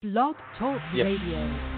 Blog Talk Yeah. Radio.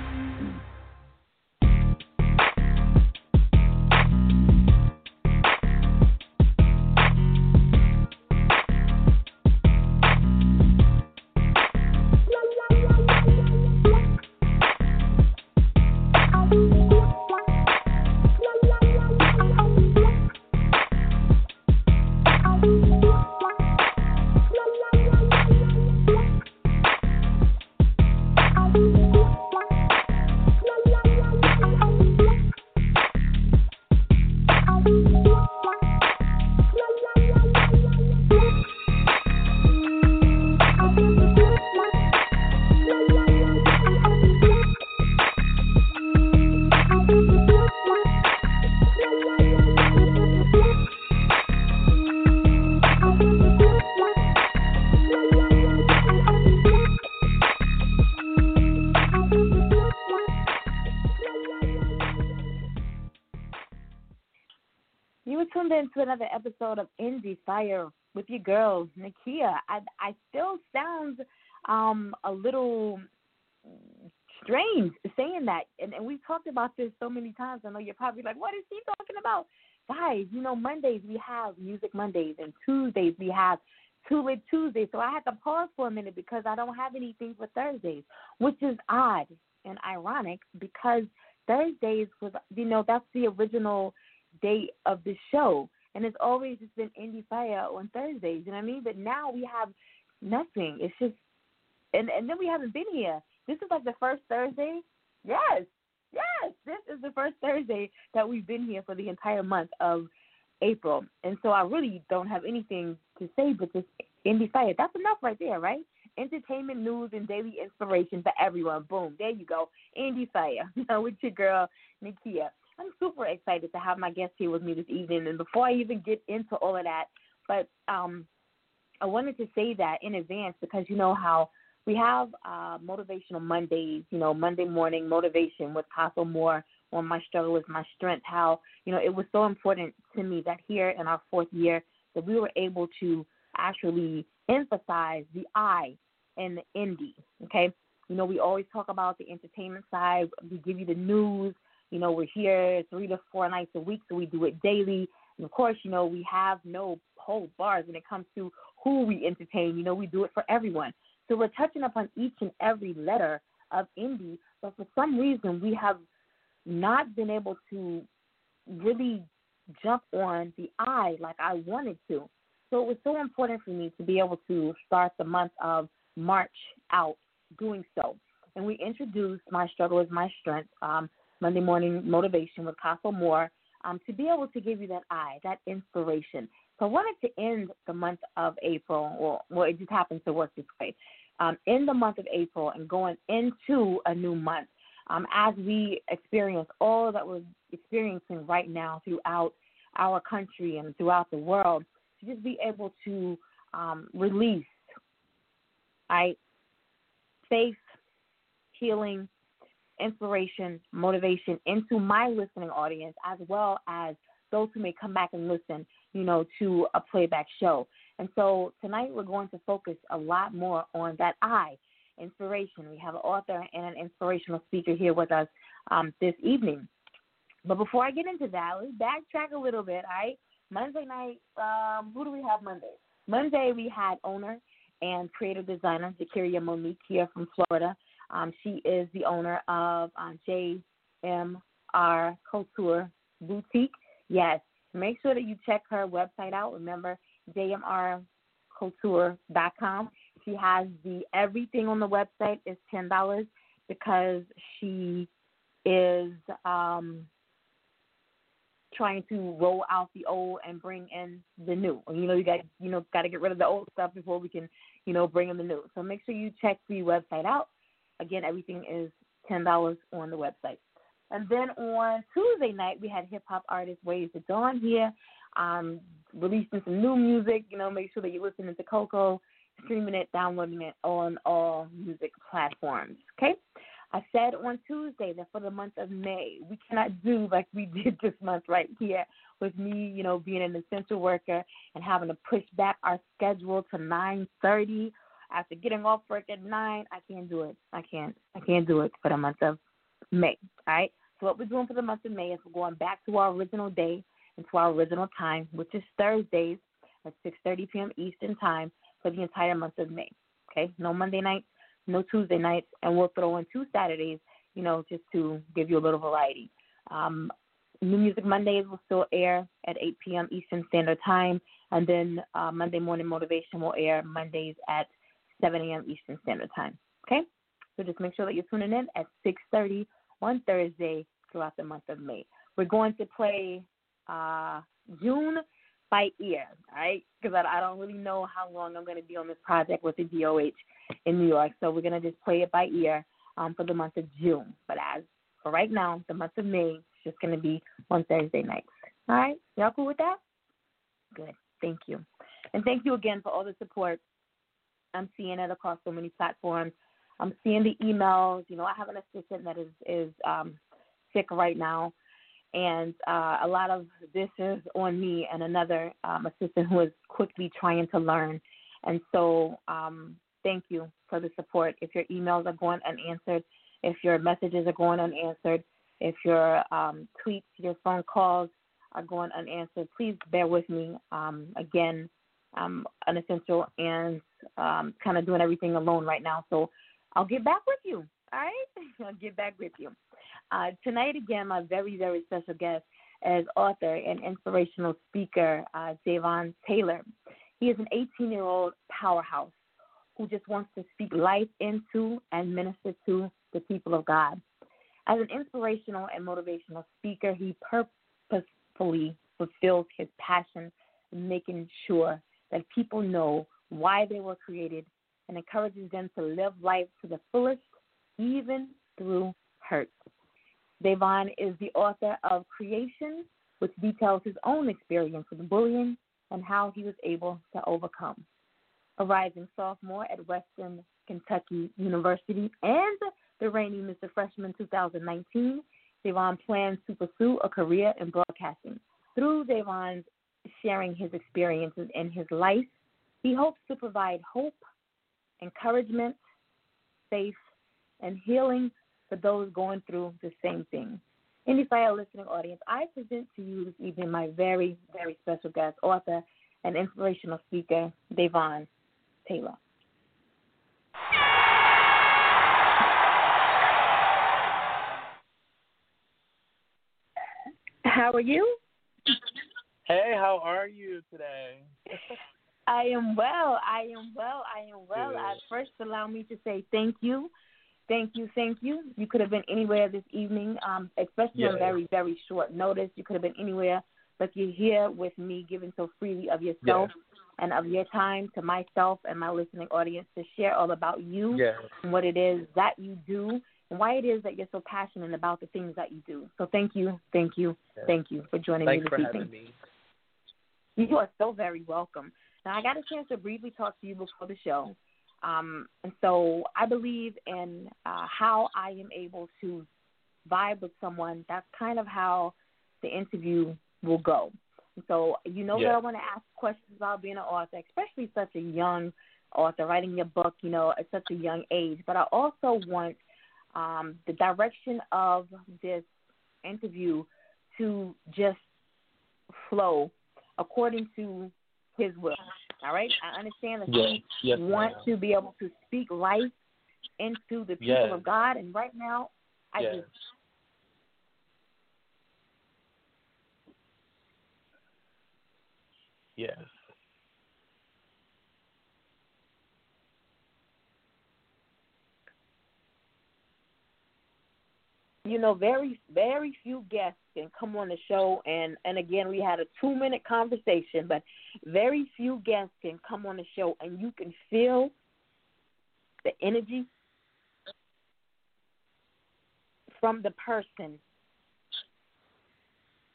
Indie Fire with your girl, Nakia. I I still sounds um a little strange saying that. And and we've talked about this so many times. I know you're probably like, What is he talking about? Guys, you know, Mondays we have Music Mondays and Tuesdays we have Two Lit Tuesdays. So I had to pause for a minute because I don't have anything for Thursdays, which is odd and ironic because Thursdays was you know, that's the original date of the show. And it's always just been Indie Fire on Thursdays, you know what I mean? But now we have nothing. It's just and and then we haven't been here. This is like the first Thursday. Yes. Yes. This is the first Thursday that we've been here for the entire month of April. And so I really don't have anything to say but just Indie Fire. That's enough right there, right? Entertainment news and daily inspiration for everyone. Boom. There you go. Indie Fire. with your girl, Nakia. I'm super excited to have my guest here with me this evening. And before I even get into all of that, but um, I wanted to say that in advance because you know how we have uh, motivational Mondays, you know, Monday morning motivation with Castle Moore on My Struggle is My Strength. How, you know, it was so important to me that here in our fourth year that we were able to actually emphasize the I and the indie, okay? You know, we always talk about the entertainment side. We give you the news. You know, we're here three to four nights a week, so we do it daily. And of course, you know, we have no hold bars when it comes to who we entertain. You know, we do it for everyone. So we're touching upon each and every letter of indie, but for some reason we have not been able to really jump on the I like I wanted to. So it was so important for me to be able to start the month of March out doing so. And we introduced My Struggle is My Strength, um, Monday Morning Motivation with Castle Moore, um, to be able to give you that I, that inspiration. So I wanted to end the month of April, or well, it just happens to work this way, um, in the month of April and going into a new month um, as we experience all that we're experiencing right now throughout our country and throughout the world, to just be able to um, release, right, faith, healing, inspiration, motivation into my listening audience as well as those who may come back and listen, you know, to a playback show. And so tonight we're going to focus a lot more on that I, inspiration. We have an author and an inspirational speaker here with us um, this evening. But before I get into that, let's backtrack a little bit, all right? Monday night, um, who do we have Monday? Monday we had owner and creative designer Jakiria Monique here from Florida. Um, she is the owner of um, JMR Couture Boutique. Yes, make sure that you check her website out. Remember, jmrcouture.com. She has the everything on the website is ten dollars because she is um, trying to roll out the old and bring in the new. You know, you got you know got to get rid of the old stuff before we can you know bring in the new. So make sure you check the website out. Again, everything is ten dollars on the website. And then on Tuesday night, we had hip hop artist Ways to Dawn here, um, releasing some new music. You know, make sure that you're listening to Coco, streaming it, downloading it on all music platforms. Okay. I said on Tuesday that for the month of May, we cannot do like we did this month right here with me, you know, being an essential worker and having to push back our schedule to 9:30 after getting off work at nine, I can't do it. I can't. I can't do it for the month of May. All right. So what we're doing for the month of May is we're going back to our original day and to our original time, which is Thursdays at 6:30 p.m. Eastern time for the entire month of May. Okay. No Monday nights, no Tuesday nights, and we'll throw in two Saturdays. You know, just to give you a little variety. Um, New Music Mondays will still air at 8 p.m. Eastern Standard Time, and then uh, Monday Morning Motivation will air Mondays at 7 a.m. Eastern Standard Time. Okay, so just make sure that you're tuning in at 6:30 on Thursday throughout the month of May. We're going to play uh, June by ear, all right? Because I, I don't really know how long I'm going to be on this project with the DOH in New York, so we're going to just play it by ear um, for the month of June. But as for right now, the month of May is just going to be on Thursday nights. All right, y'all cool with that? Good. Thank you, and thank you again for all the support I'm seeing it across so many platforms. I'm seeing the emails. You know, I have an assistant that is is um, sick right now, and uh, a lot of this is on me and another um, assistant who is quickly trying to learn. And so, um, thank you for the support. If your emails are going unanswered, if your messages are going unanswered, if your um, tweets, your phone calls are going unanswered, please bear with me. Um, again, I'm unessential and um, kind of doing everything alone right now. So I'll get back with you. All right? I'll get back with you. Uh, tonight, again, my very, very special guest is author and inspirational speaker, uh, Taylor. He is an 18 year old powerhouse who just wants to speak life into and minister to the people of God. As an inspirational and motivational speaker, he purposefully fulfills his passion in making sure that people know why they were created and encourages them to live life to the fullest, even through hurt. Davon is the author of Creation, which details his own experience with bullying and how he was able to overcome. A rising sophomore at Western Kentucky University and the reigning Mr. Freshman 2019, Davon plans to pursue a career in broadcasting. Through Davon's sharing his experiences in his life, he hopes to provide hope, encouragement, faith, and healing for those going through the same thing. Indie Fire listening audience, I present to you this evening my very, very special guest, author and inspirational speaker, Devon Taylor. How are you? Hey, how are you today? I am well. I am well. I am well. At first, allow me to say thank you, thank you, thank you. You could have been anywhere this evening, um, especially yes. on very, very short notice. You could have been anywhere, but you're here with me, giving so freely of yourself yes. and of your time to myself and my listening audience to share all about you yes. and what it is that you do and why it is that you're so passionate about the things that you do. So thank you, thank you, thank you for joining Thanks me this for evening. Me. You are so very welcome. Now, I got a chance to briefly talk to you before the show. Um, and so I believe in uh, how I am able to vibe with someone. That's kind of how the interview will go. And so you know yeah. that I want to ask questions about being an author, especially such a young author writing your book, you know, at such a young age. But I also want um, the direction of this interview to just flow according to his will. All right? I understand that yes. you yes, want ma'am. to be able to speak life into the people yes. of God, and right now, I yes. just. Yes. You know, very very few guests can come on the show and and again we had a two minute conversation, but very few guests can come on the show and you can feel the energy from the person.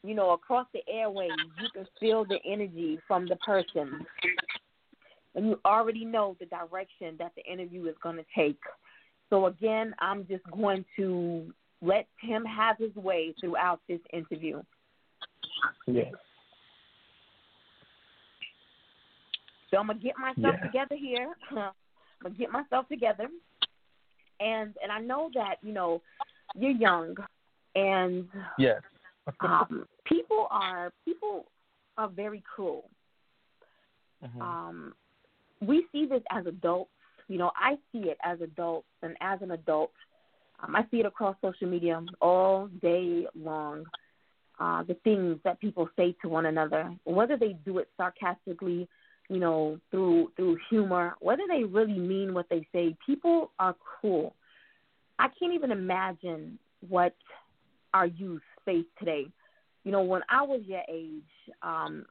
You know, across the airways, you can feel the energy from the person. And you already know the direction that the interview is going to take. So again, I'm just going to let him have his way throughout this interview. Yes. So I'm gonna get myself Yeah. together here. I'm gonna get myself together, and and I know that you know you're young, and yes, um, people are people are very cruel. Mhm. Um, we see this as adults. You know, I see it as adults, and as an adult, um, I see it across social media all day long. Uh, the things that people say to one another, whether they do it sarcastically, you know, through through humor, whether they really mean what they say, people are cruel. I can't even imagine what our youth face today. You know, when I was your age, um,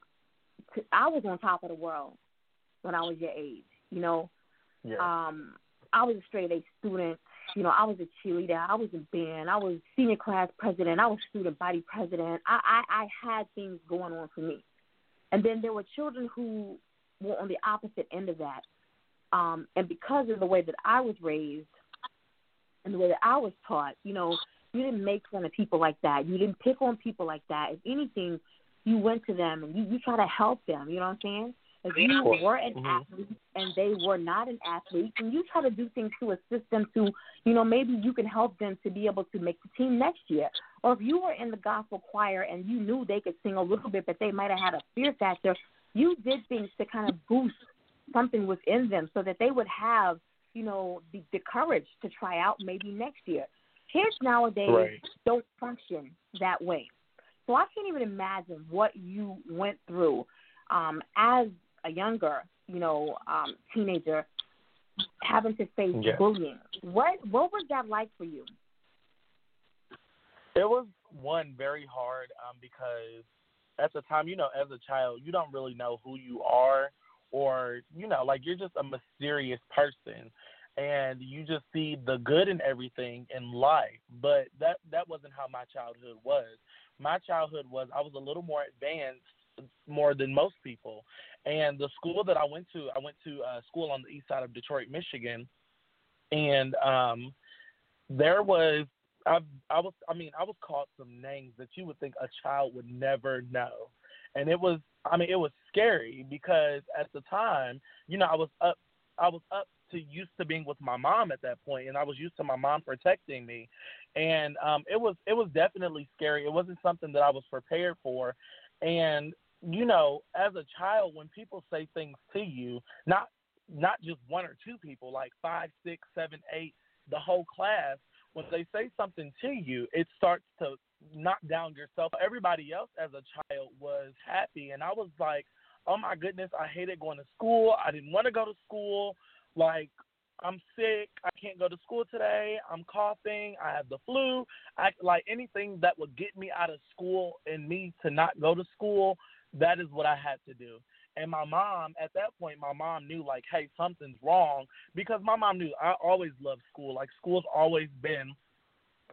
I was on top of the world when I was your age. You know, yeah, um, I was a straight A student. You know, I was a cheerleader. I was a band. I was senior class president. I was student body president. I, I, I had things going on for me. And then there were children who were on the opposite end of that. Um, and because of the way that I was raised and the way that I was taught, you know, you didn't make fun of people like that. You didn't pick on people like that. If anything, you went to them and you, you try to help them. You know what I'm saying? If you were an Mhm. athlete and they were not an athlete, and you try to do things to assist them to, you know, maybe you can help them to be able to make the team next year. Or if you were in the gospel choir and you knew they could sing a little bit, but they might have had a fear factor, you did things to kind of boost something within them so that they would have, you know, the, the courage to try out maybe next year. Kids nowadays Right. don't function that way. So I can't even imagine what you went through um, as a younger, you know, um, teenager, having to face Yeah. bullying. What what was that like for you? It was one very hard um, because at the time, you know, as a child, you don't really know who you are, or you know, like you're just a mysterious person, and you just see the good in everything in life. But that that wasn't how my childhood was. My childhood was I was a little more advanced, more than most people, and the school that I went to, I went to a school on the east side of Detroit, Michigan, and um, there was I I was I mean I was called some names that you would think a child would never know, and it was I mean it was scary because at the time you know I was up I was up to used to being with my mom at that point, and I was used to my mom protecting me, and um, it was it was definitely scary. It wasn't something that I was prepared for, and you know as a child when people say things to you, not not just one or two people, like five, six, seven, eight, the whole class when they say something to you, it starts to knock down yourself. Everybody else as a child was happy, and I was like, oh my goodness, I hated going to school. I didn't want to go to school. Like, I'm sick. I can't go to school today. I'm coughing. I have the flu. I like anything that would get me out of school and me to not go to school. That is what I had to do. And my mom, at that point, my mom knew like, hey, something's wrong because my mom knew I always loved school. Like school's always been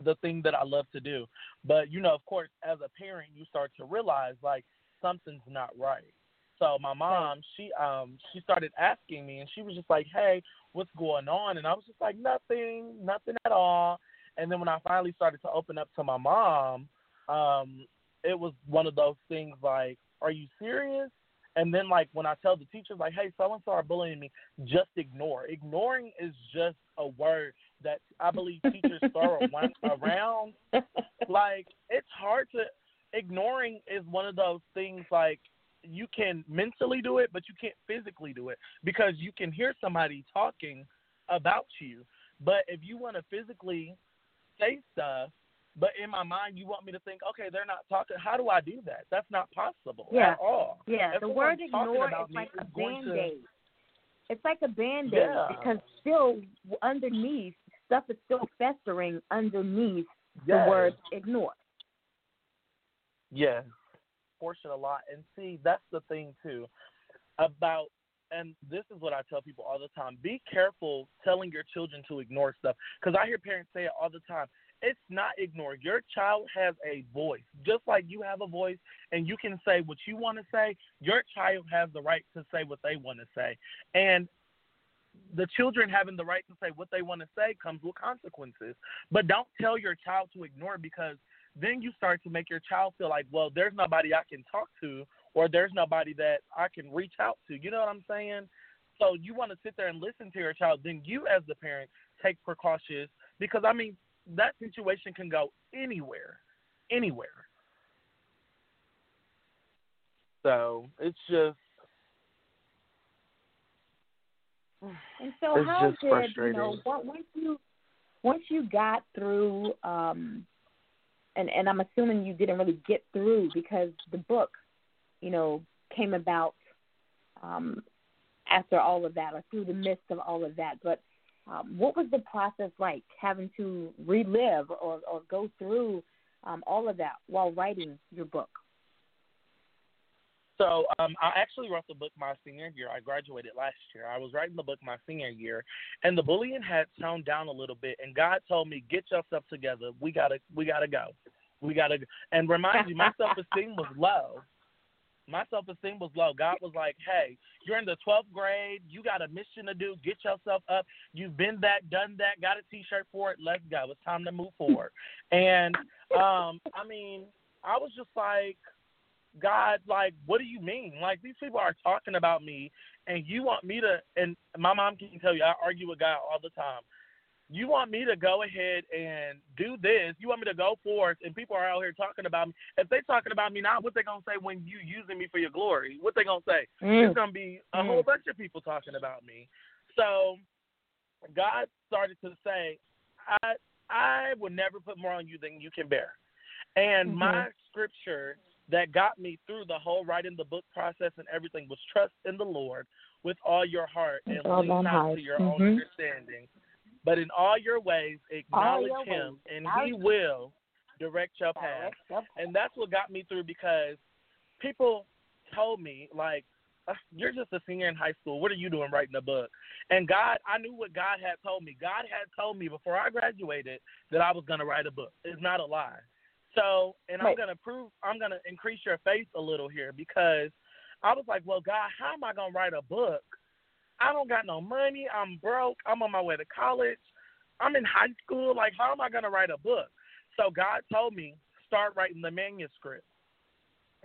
the thing that I love to do. But you know, of course, as a parent, you start to realize like something's not right. So my mom, she um she started asking me and she was just like, "Hey, what's going on?" And I was just like, "Nothing, nothing at all." And then when I finally started to open up to my mom, um it was one of those things like, "Are you serious?" And then like when I tell the teachers like, "Hey, so and so are bullying me," just ignore. Ignoring is just a word that I believe teachers throw around- around. Like it's hard to ignoring is one of those things like you can mentally do it, but you can't physically do it because you can hear somebody talking about you. But if you want to physically say stuff, but in my mind you want me to think, okay, they're not talking. How do I do that? That's not possible Yeah. at all. Yeah, If the word ignore about is me, like a band aid. It's like a band aid Yeah. because still underneath stuff is still festering underneath Yes. the word ignore. Yes, portion a lot. And see, that's the thing too about, and this is what I tell people all the time: be careful telling your children to ignore stuff because I hear parents say it all the time. It's not ignore. Your child has a voice, just like you have a voice, and you can say what you want to say. Your child has the right to say what they want to say, and the children having the right to say what they want to say comes with consequences. But don't tell your child to ignore because then you start to make your child feel like, well, there's nobody I can talk to or there's nobody that I can reach out to. You know what I'm saying? So you want to sit there and listen to your child, then you as the parent take precautions because I mean that situation can go anywhere, anywhere. So it's just. And so, it's how did you know what, once you once you got through? um and and I'm assuming you didn't really get through because the book, you know, came about um, after all of that or through the midst of all of that. But um, what was the process like having to relive or, or go through um, all of that while writing your book? So um, I actually wrote the book my senior year. I graduated last year. I was writing the book my senior year, and the bullying had toned down a little bit. And God told me, "Get yourself together. We gotta, we gotta go. We gotta." Go. And remind you, my self esteem was low. My self esteem was low. God was like, "Hey, you're in the 12th grade. You got a mission to do. Get yourself up. You've been that, done that. Got a T-shirt for it. Let's go. It's time to move forward." And um, I mean, I was just like God, like, what do you mean? Like, these people are talking about me, and you want me to, and my mom can tell you, I argue with God all the time. You want me to go ahead and do this. You want me to go forth, and people are out here talking about me. If they talking about me now, what they gonna say when you using me for your glory? What they gonna say? Mm. It's gonna be a Mm. whole bunch of people talking about me. So God started to say, I I will never put more on you than you can bear. And Mhm. my scripture that got me through the whole writing the book process and everything was trust in the Lord with all your heart and lean not to your Mhm. own understanding. But in all your ways acknowledge your him ways. and he will direct your path. And that's what got me through because people told me like "Uh, you're just a senior in high school. What are you doing writing a book? And God, I knew what God had told me. God had told me before I graduated that I was going to write a book. It's not a lie. So, and I'm going to prove, I'm going to increase your faith a little here because I was like, well, God, how am I going to write a book? I don't got no money. I'm broke. I'm on my way to college. I'm in high school. Like, how am I going to write a book? So God told me, start writing the manuscript.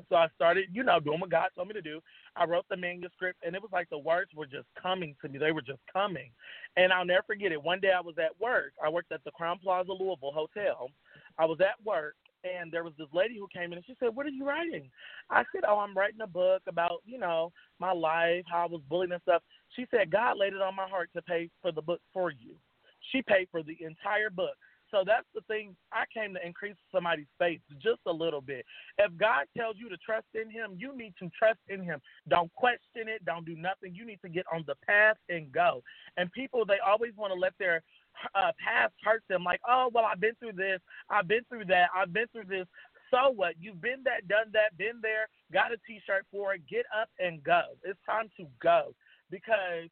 So I started, you know, doing what God told me to do. I wrote the manuscript, and it was like the words were just coming to me. They were just coming. And I'll never forget it. One day I was at work. I worked at the Crowne Plaza Louisville Hotel. I was at work, and there was this lady who came in, and she said, What are you writing? I said, Oh, I'm writing a book about, you know, my life, how I was bullied and stuff. She said, God laid it on my heart to pay for the book for you. She paid for the entire book. So that's the thing. I came to increase somebody's faith just a little bit. If God tells you to trust in Him, you need to trust in Him. Don't question it. Don't do nothing. You need to get on the path and go. And people, they always want to let their uh, past hurt them. Like, oh, well, I've been through this. I've been through that. I've been through this. So what? You've been that, done that, been there, got a T-shirt for it. Get up and go. It's time to go because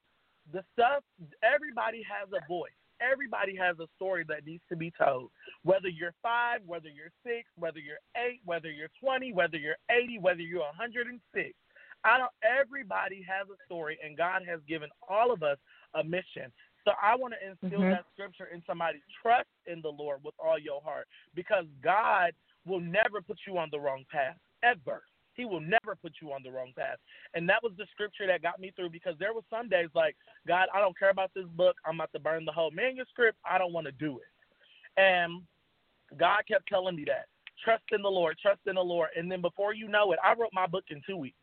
the stuff. Everybody has a voice. Everybody has a story that needs to be told. Whether you're five, whether you're six, whether you're eight, whether you're 20, whether you're 80, whether you're 106. I don't. Everybody has a story, and God has given all of us a mission. So I want to instill Mhm. that scripture in somebody. Trust in the Lord with all your heart, because God will never put you on the wrong path ever. He will never put you on the wrong path. And that was the scripture that got me through because there were some days like, God, I don't care about this book. I'm about to burn the whole manuscript. I don't want to do it. And God kept telling me that. Trust in the Lord, trust in the Lord. And then before you know it, I wrote my book in two weeks.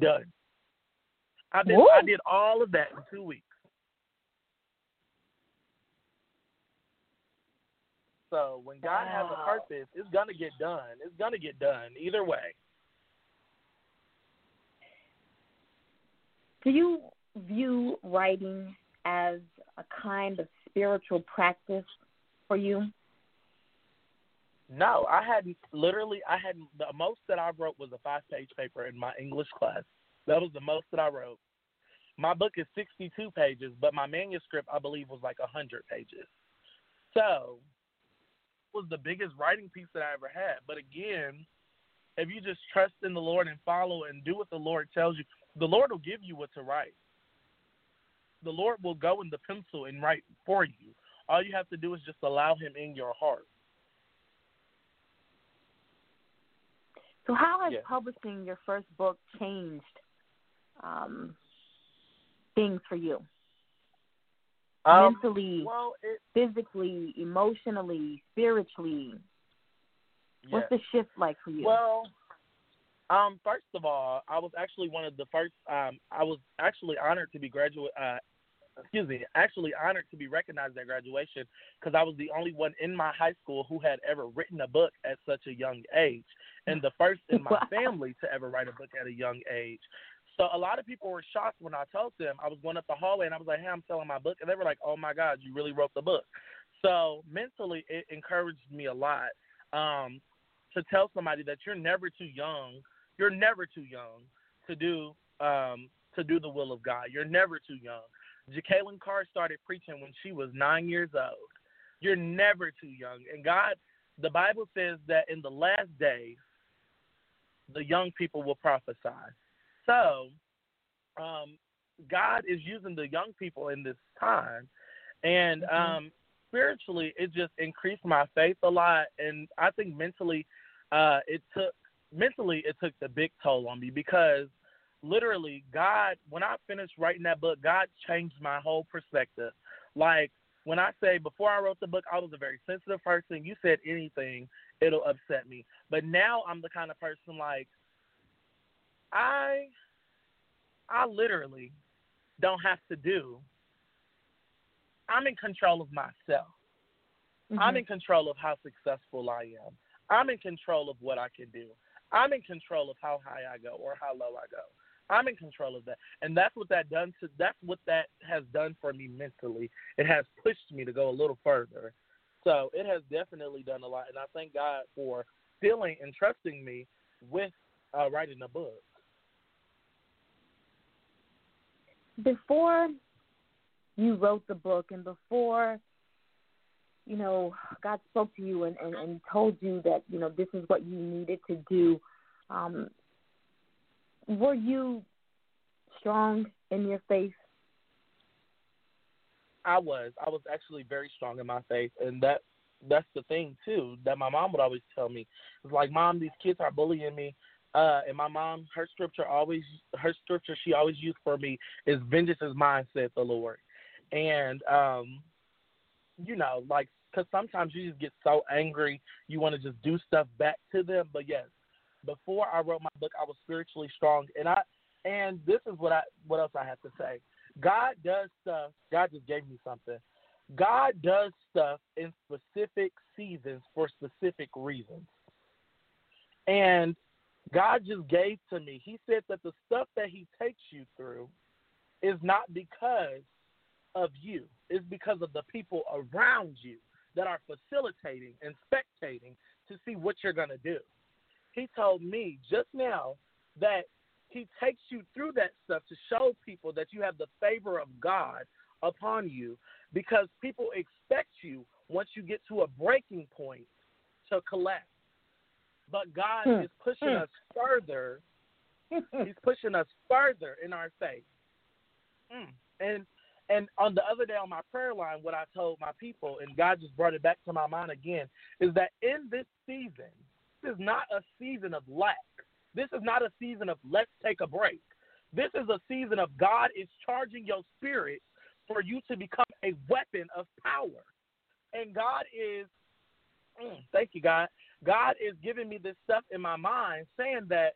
Done. I did Woo. I did all of that in two weeks. So when God has a purpose, it's gonna get done. It's gonna get done either way. Do you view writing as a kind of spiritual practice for you? No, I hadn't. Literally, I hadn't. The most that I wrote was a five-page paper in my English class. That was the most that I wrote. My book is 62 pages, but my manuscript, I believe, was like 100 pages. So, was the biggest writing piece that I ever had. But again, if you just trust in the Lord and follow and do what the Lord tells you, the Lord will give you what to write. The Lord will go in the pencil and write for you. All you have to do is just allow Him in your heart. So, how has Yeah. publishing your first book changed um, things for you? Um, Mentally, well, it, physically, emotionally, spiritually. What's the shift like for you? Well, um, first of all, I was actually one of the first. Um, I was actually honored to be graduate. Uh, excuse me, actually honored to be recognized at graduation because I was the only one in my high school who had ever written a book at such a young age, and the first in my Wow. family to ever write a book at a young age. So a lot of people were shocked when I told them I was going up the hallway and I was like, "Hey, I'm selling my book," and they were like, "Oh my God, you really wrote the book." So mentally, it encouraged me a lot um, to tell somebody that you're never too young. You're never too young to do um, to do the will of God. You're never too young. Jacqueline Carr started preaching when she was nine years old. You're never too young. And God, the Bible says that in the last days, the young people will prophesy. So, um, God is using the young people in this time. And Mhm. um, spiritually, it just increased my faith a lot. And I think mentally, uh, it took mentally it took the big toll on me because literally God when I finished writing that book, God changed my whole perspective. Like when I say before I wrote the book, I was a very sensitive person. You said anything, it'll upset me. But now I'm the kind of person like I I literally don't have to do I'm in control of myself. I'm Mhm. in control of how successful I am. I'm in control of what I can do. I'm in control of how high I go or how low I go. I'm in control of that, and that's what that done to. That's what that has done for me mentally. It has pushed me to go a little further. So it has definitely done a lot, and I thank God for feeling and trusting me with uh, writing a book. before you wrote the book and before you know god spoke to you and, and, and told you that you know this is what you needed to do um were you strong in your faith I was. I was actually very strong in my faith, and that that's the thing too that my mom would always tell me. It's like, mom, these kids are bullying me. Uh, and my mom, her scripture always, her scripture she always used for me is "Vengeance is mine," said the Lord. And um, you know, like, because sometimes you just get so angry, you want to just do stuff back to them. But yes, before I wrote my book, I was spiritually strong, and I, and this is what I, what else I have to say. God does stuff. God just gave me something. God does stuff in specific seasons for specific reasons. And God just gave to me. He said that the stuff that He takes you through is not because of you, it's because of the people around you that are facilitating and spectating to see what you're going to do. He told me just now that he takes you through that stuff to show people that you have the favor of God upon you because people expect you once you get to a breaking point to collapse. But God Hmm. is pushing Hmm. us further. He's pushing us further in our faith. Mm. And and on the other day on my prayer line, what I told my people, and God just brought it back to my mind again, is that in this season, this is not a season of lack. This is not a season of let's take a break. This is a season of God is charging your spirit for you to become a weapon of power. And God is, mm, thank you, God. God is giving me this stuff in my mind saying that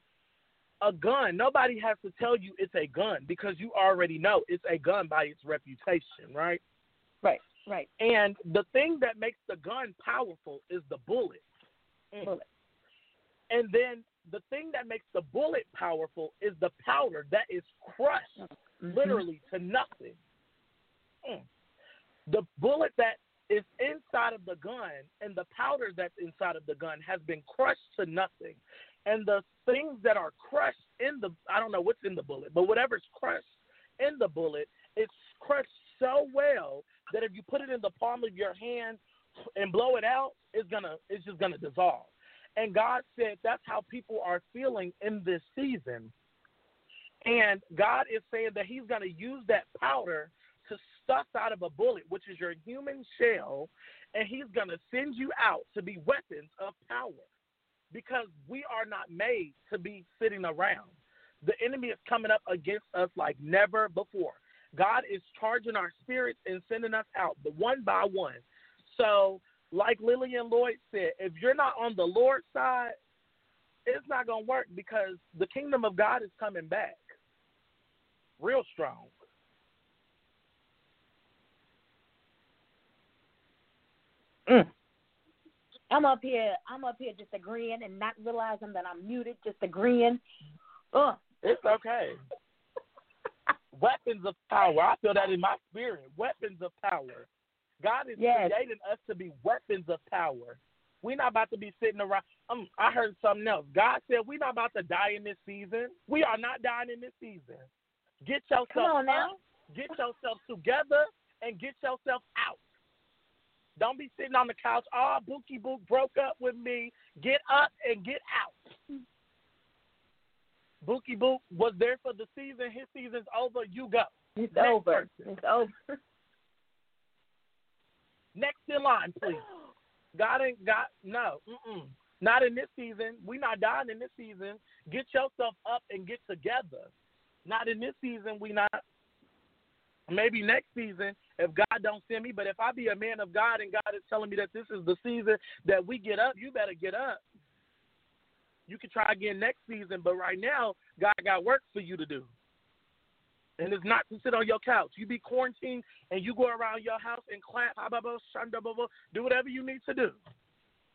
a gun, nobody has to tell you it's a gun because you already know it's a gun by its reputation, right? right right And the thing that makes the gun powerful is the bullet. Mm. Bullet. And then the thing that makes the bullet powerful is the powder that is crushed Mhm. literally to nothing. Mm. The bullet that is inside of the gun and the powder that's inside of the gun has been crushed to nothing. And the things that are crushed in the I don't know what's in the bullet, but whatever's crushed in the bullet, it's crushed so well that if you put it in the palm of your hand and blow it out, it's gonna it's just gonna dissolve. And God said that's how people are feeling in this season. And God is saying that He's to use that powder to stuff out of a bullet, which is your human shell, and He's to send you out to be weapons of power because we are not made to be sitting around. The enemy is coming up against us like never before. God is charging our spirits and sending us out, the one by one. So, like Lillian Lloyd said, if you're not on the Lord's side, it's not going to work because the kingdom of God is coming back real strong. Mm. I'm up here. I'm up here just agreeing and not realizing that I'm muted. Just agreeing. Ugh. It's okay. Weapons of power. I feel that in my spirit. Weapons of power. God is yes. creating us to be weapons of power. We're not about to be sitting around. Um, I heard something else. God said we're not about to die in this season. We are not dying in this season. Get yourself Come on now. up, get yourself together, and get yourself out. Don't be sitting on the couch. Oh, Bookie Book broke up with me. Get up and get out. Bookie Book was there for the season. His season's over. You go. It's Next over. person. It's over. Next in line, please. God ain't got no. Mm-mm. Not in this season. We not dying in this season. Get yourself up and get together. Not in this season. We not. Maybe next season if God don't send me. But if I be a man of God and God is telling me that this is the season that we get up, you better get up. You can try again next season, but right now God got work for you to do. And it's not to sit on your couch. You be quarantined and you go around your house and clap, do whatever you need to do.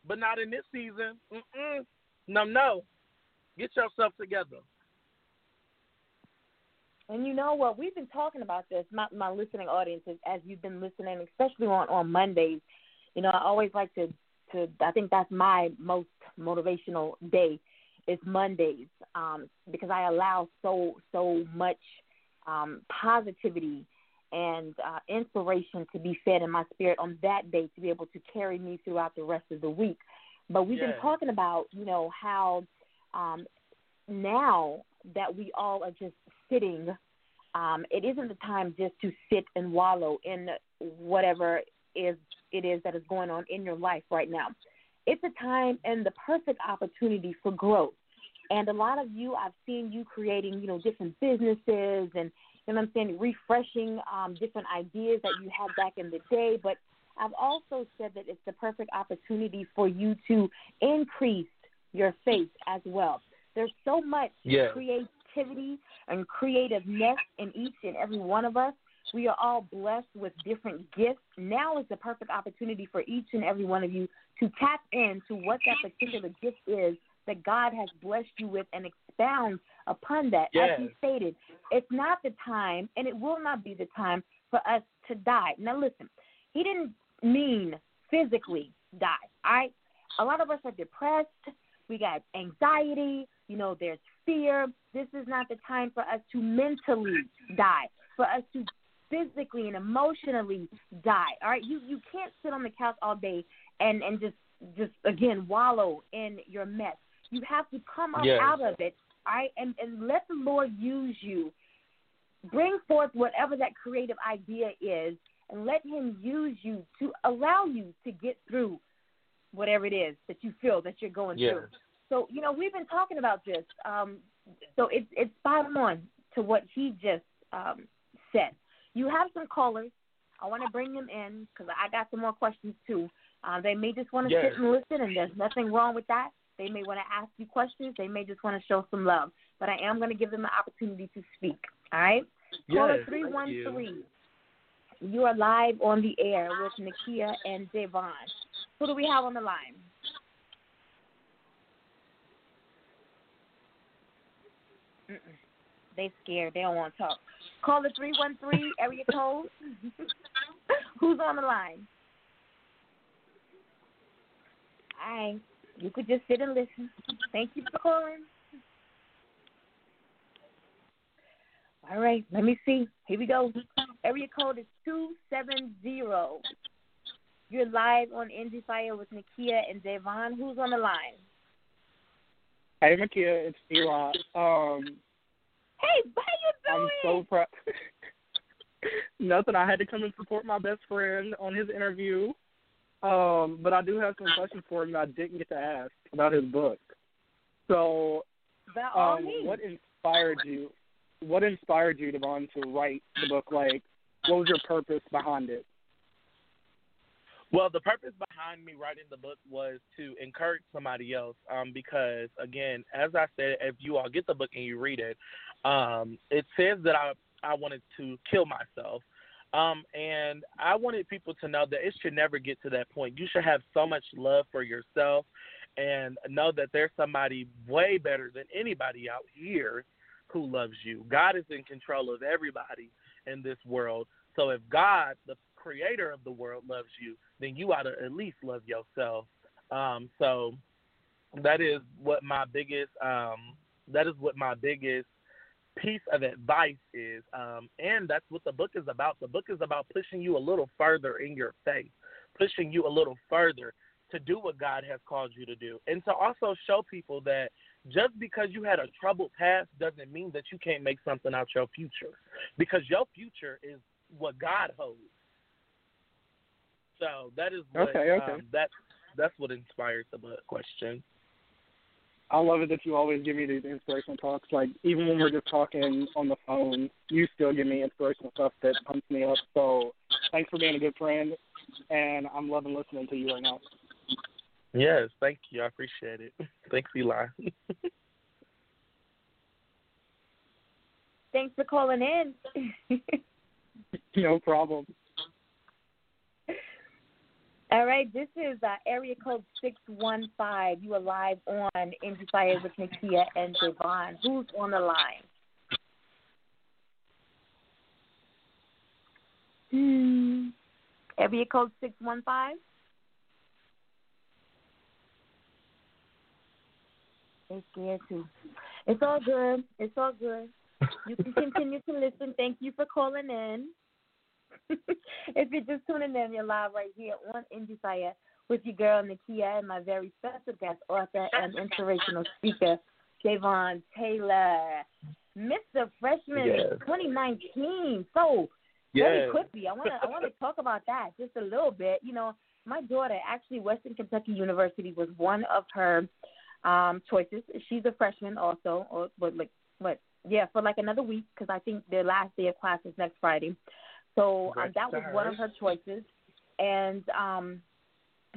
But not in this season. Mm-mm. No, no. Get yourself together. And you know what? We've been talking about this, my, my listening audience, as- you've been listening, especially on, on Mondays. You know, I always like to, to, I think that's my most motivational day is Mondays um, because I allow so, so much um, positivity and uh, inspiration to be fed in my spirit on that day to be able to carry me throughout the rest of the week. But we've been talking about, you know, how um, now that we all are just sitting, um, it isn't the time just to sit and wallow in whatever is it is that is going on in your life right now. It's a time and the perfect opportunity for growth. And a lot of you, I've seen you creating, you know, different businesses and, you know I'm saying, refreshing um, different ideas that you had back in the day. But I've also said that it's the perfect opportunity for you to increase your faith as well. There's so much creativity and creativeness in each and every one of us. We are all blessed with different gifts. Now is the perfect opportunity for each and every one of you to tap into what that particular gift is that God has blessed you with and expound upon that. Yes. As you stated, it's not the time and it will not be the time for us to die. Now, listen, he didn't mean physically die, all right? A lot of us are depressed. We got anxiety. You know, there's fear. This is not the time for us to mentally die, for us to physically and emotionally die. All right, you you can't sit on the couch all day and and just just again wallow in your mess. You have to come up Yes. out of it, all right, and and let the Lord use you. Bring forth whatever that creative idea is, and let Him use you to allow you to get through whatever it is that you feel that you're going Yes. through. So you know we've been talking about this. Um, so it's it's spot on to what he just um, said. You have some callers. I want to bring them in because I got some more questions too. Uh, they may just want to Yes. sit and listen, and there's nothing wrong with that. They may want to ask you questions. They may just want to show some love. But I am going to give them the opportunity to speak. All right. Caller Yes, three thank one you. You are live on the air with Nakia and Devon. Who do we have on the line? Mm-mm. They scared. They don't want to talk. Call the three one three area code. Who's on the line? Hi. You could just sit and listen. Thank you for calling. All right, let me see. Here we go. Area code is two seven zero. You're live on Indie Fire with Nakia and Devon. Who's on the line? Hey, Nakia, it's Elon. Um, Hey, how you doing? I'm so proud. Nothing. I had to come and support my best friend on his interview. Um, but I do have some questions for him that I didn't get to ask about his book. So, um, what inspired you? what inspired you, Devon, to write the book? Like, what was your purpose behind it? Well, the purpose behind me writing the book was to encourage somebody else. Um, because again, as I said, if you all get the book and you read it, um, it says that I I wanted to kill myself. Um, and I wanted people to know that it should never get to that point. You should have so much love for yourself and know that there's somebody way better than anybody out here who loves you. God is in control of everybody in this world. So if God, the creator of the world, loves you, then you ought to at least love yourself. Um, so that is what my biggest um, that is what my biggest piece of advice is, um, and that's what the book is about. The book is about pushing you a little further in your faith, pushing you a little further to do what God has called you to do, and to also show people that just because you had a troubled past doesn't mean that you can't make something out your future, because your future is what God holds. So that is what okay, okay. Um, that's that's what inspired the question. I love it that you always give me these inspirational talks. Like even when we're just talking on the phone, you still give me inspirational stuff that pumps me up. So thanks for being a good friend, and I'm loving listening to you right now. Yes, thank you. I appreciate it. Thanks, Eli. Thanks for calling in. no problem. All right, this is uh, area code 615. You are live on Indie Fire with Nakia and Davon. Who's on the line? Hmm. Area code 615? They scared too. It's all good. It's all good. You can continue to listen. Thank you for calling in. if you're just tuning in, you're live right here on Indie Fire with your girl Nakia and my very special guest author and inspirational speaker, Javon Taylor. Mr. Freshman yes. 2019. So yes. very quickly, I wanna I wanna talk about that just a little bit. You know, my daughter actually Western Kentucky University was one of her um choices. She's a freshman also, or what like what yeah for like another week because I think their last day of class is next Friday. So um, that was one of her choices, and um,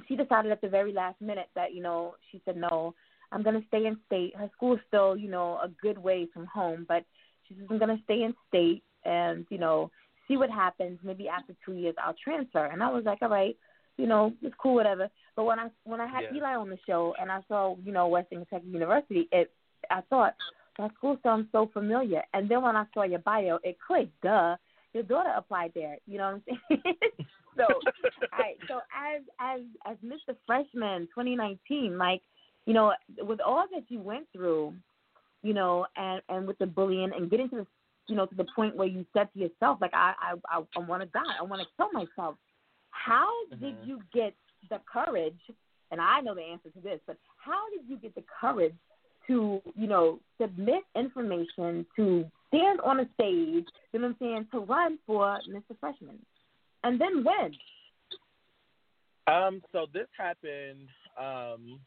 she decided at the very last minute that you know she said no, I'm gonna stay in state. Her school's still you know a good way from home, but she says I'm gonna stay in state and you know see what happens. Maybe after two years I'll transfer. And I was like, all right, you know it's cool, whatever. But when I when I had yeah. Eli on the show and I saw you know Western Kentucky University, it I thought that school sounds so familiar. And then when I saw your bio, it clicked. Duh your daughter applied there. You know what I'm saying? so, all right. So as as as Mr. Freshman 2019, like you know, with all that you went through, you know, and and with the bullying and getting to the you know to the point where you said to yourself, like I I I, I want to die, I want to kill myself. How mm-hmm. did you get the courage? And I know the answer to this, but how did you get the courage to, you know, submit information, to stand on a stage, you know what I'm saying, to run for Mr. Freshman. And then when? Um, so this happened um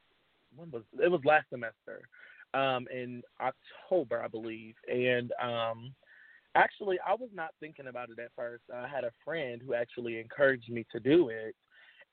when was it was last semester. Um in October I believe. And um actually I was not thinking about it at first. I had a friend who actually encouraged me to do it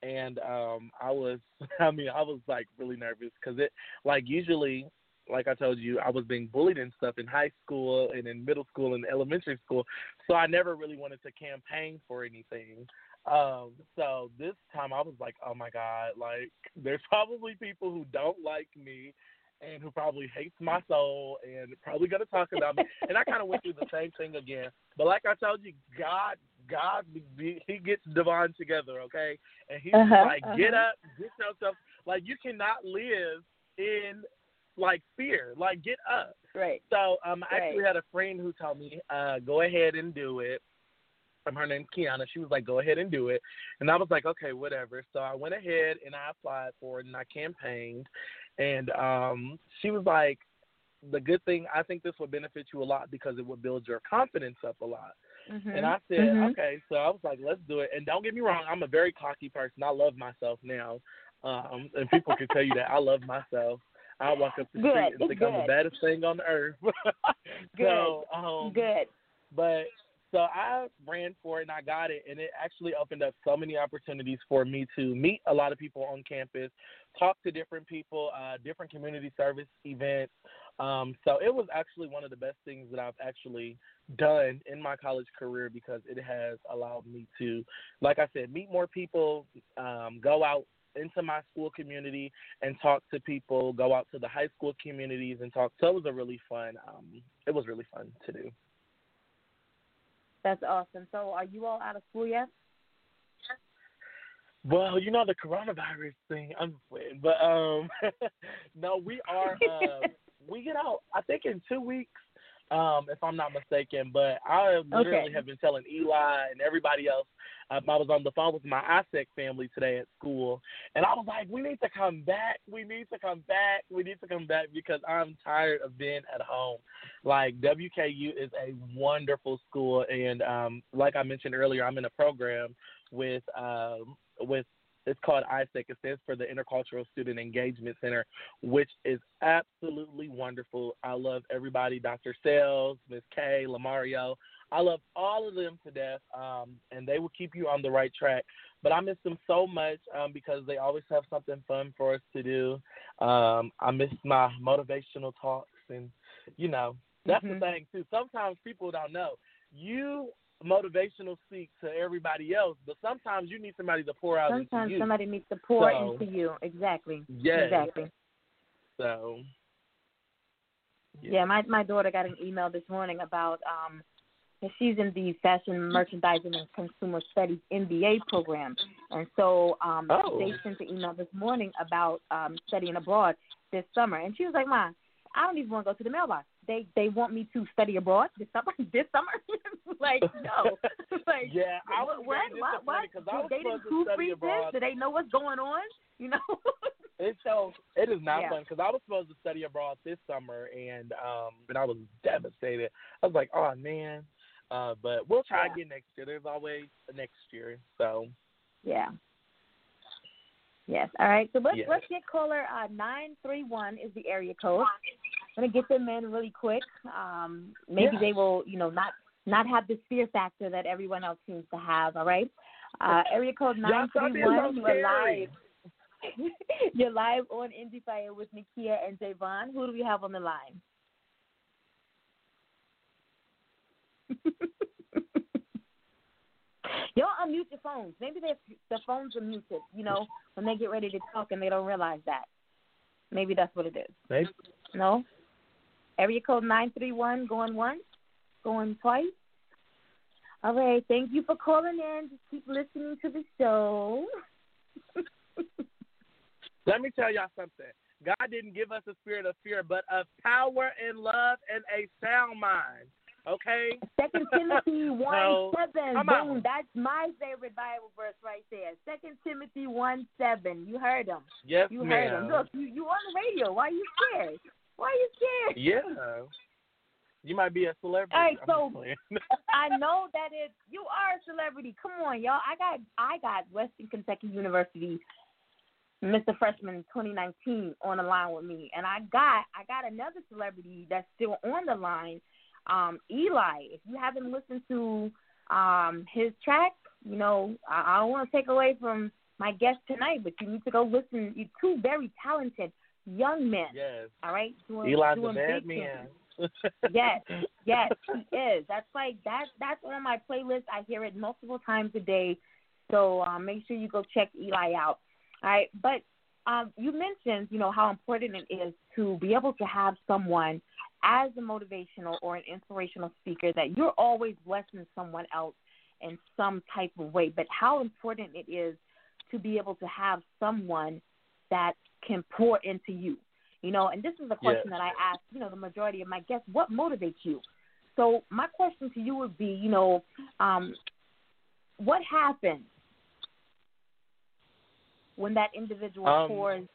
and um I was I mean I was like really nervous cuz it like usually like I told you, I was being bullied and stuff in high school and in middle school and elementary school. So I never really wanted to campaign for anything. Um, so this time I was like, oh my God, like there's probably people who don't like me and who probably hates my soul and probably gonna talk about me. and I kind of went through the same thing again. But like I told you, God, God, He gets Davon together, okay? And He's uh-huh, like, uh-huh. get up, get yourself. Like you cannot live in like fear. Like get up. Right. So um, I right. actually had a friend who told me, uh, go ahead and do it. Um, her name's Kiana. She was like, go ahead and do it. And I was like, okay, whatever. So I went ahead and I applied for it and I campaigned. And um, she was like, the good thing, I think this will benefit you a lot because it will build your confidence up a lot. Mm-hmm. And I said, mm-hmm. okay. So I was like, let's do it. And don't get me wrong, I'm a very cocky person. I love myself now. Um, and people can tell you that I love myself. I walk up the Good, street and it's think I'm the baddest thing on the earth. so, um, Good. but so I ran for it and I got it, and it actually opened up so many opportunities for me to meet a lot of people on campus, talk to different people, uh, different community service events. Um, so it was actually one of the best things that I've actually done in my college career because it has allowed me to, like I said, meet more people, um, go out into my school community and talk to people, go out to the high school communities and talk. So it was a really fun. Um, it was really fun to do. That's awesome. So, are you all out of school yet? Well, you know the coronavirus thing. I'm just playing, but um, no, we are. Uh, we get out. I think in two weeks, um, if I'm not mistaken. But I literally Okay. have been telling Eli and everybody else. Um, I was on the phone with my ISEC family today at school, and I was like, "We need to come back. We need to come back. We need to come back because I'm tired of being at home." Like WKU is a wonderful school, and um, like I mentioned earlier, I'm in a program with um, with it's called ISEC. It stands for the Intercultural Student Engagement Center, which is absolutely wonderful. I love everybody, Dr. Sales, Miss Kay, Lamario. I love all of them to death, um, and they will keep you on the right track. But I miss them so much um, because they always have something fun for us to do. Um, I miss my motivational talks, and you know that's Mhm. the thing too. Sometimes people don't know you motivational speak to everybody else, but sometimes you need somebody to pour out Sometimes into you. somebody needs to pour So- into you. Exactly. Yes. Exactly. So Yeah. my my daughter got an email this morning about um she's in the fashion merchandising and consumer studies MBA program, and so um Oh. they sent an email this morning about um studying abroad this summer, and she was like, "Ma, I don't even want to go to the mailbox. They they want me to study abroad this summer. This summer, like no, like yeah, I was what what what? I was they didn't to study proofread abroad. this? Do they know what's going on? You know? It's so it is not Yeah. fun because I was supposed to study abroad this summer and um and I was devastated. I was like, oh man. Uh, but we'll try Yeah. again next year. There's always next year. So Yeah. Yes. All right. So let's Yes. let's get caller uh nine three one is the area code. I'm gonna get them in really quick. Um maybe they will, you know, not not have the fear factor that everyone else seems to have, all right? Uh area code nine three one, you are live. You're live on Indie Fire with Nakia and Javon. Who do we have on the line? Y'all unmute your phones. Maybe they the phones are muted. You know, when they get ready to talk and they don't realize that. Maybe that's what it is. maybe No. Area code nine three one going once, going twice. All right. Thank you for calling in. Just keep listening to the show. let me tell y'all something. God didn't give us a spirit of fear, but of power and love and a sound mind. Okay? Second Timothy one So, seven. come Boom. on. That's my favorite Bible verse right there. Second Timothy one seven. You heard him. Yes, You ma'am. heard him. Look, you you on the radio. Why are you scared? Why are you scared? Yeah. You might be a celebrity. All right, I'm so- I know that it. You are a celebrity. Come on, y'all. I got I got Western Kentucky University, Mr. Freshman 2019 on the line with me, and I got I got another celebrity that's still on the line, um, Eli. If you haven't listened to um his track, you know I, I don't want to take away from my guest tonight, but you need to go listen. You two very talented young men. yes. All right, doing, Eli's a doing bad man. Yes, yes, he is. That's like that. That's on my playlist. I hear it multiple times a day. So um, make sure you go check Eli out. All right, but um, you mentioned, you know, how important it is to be able to have someone as a motivational or an inspirational speaker that you're always blessing someone else in some type of way. But how important it is to be able to have someone that can pour into you. You know, and this is a question that I ask, you know, the majority of my guests, what motivates you? So my question to you would be, you know, um, what happens when that individual Um, pours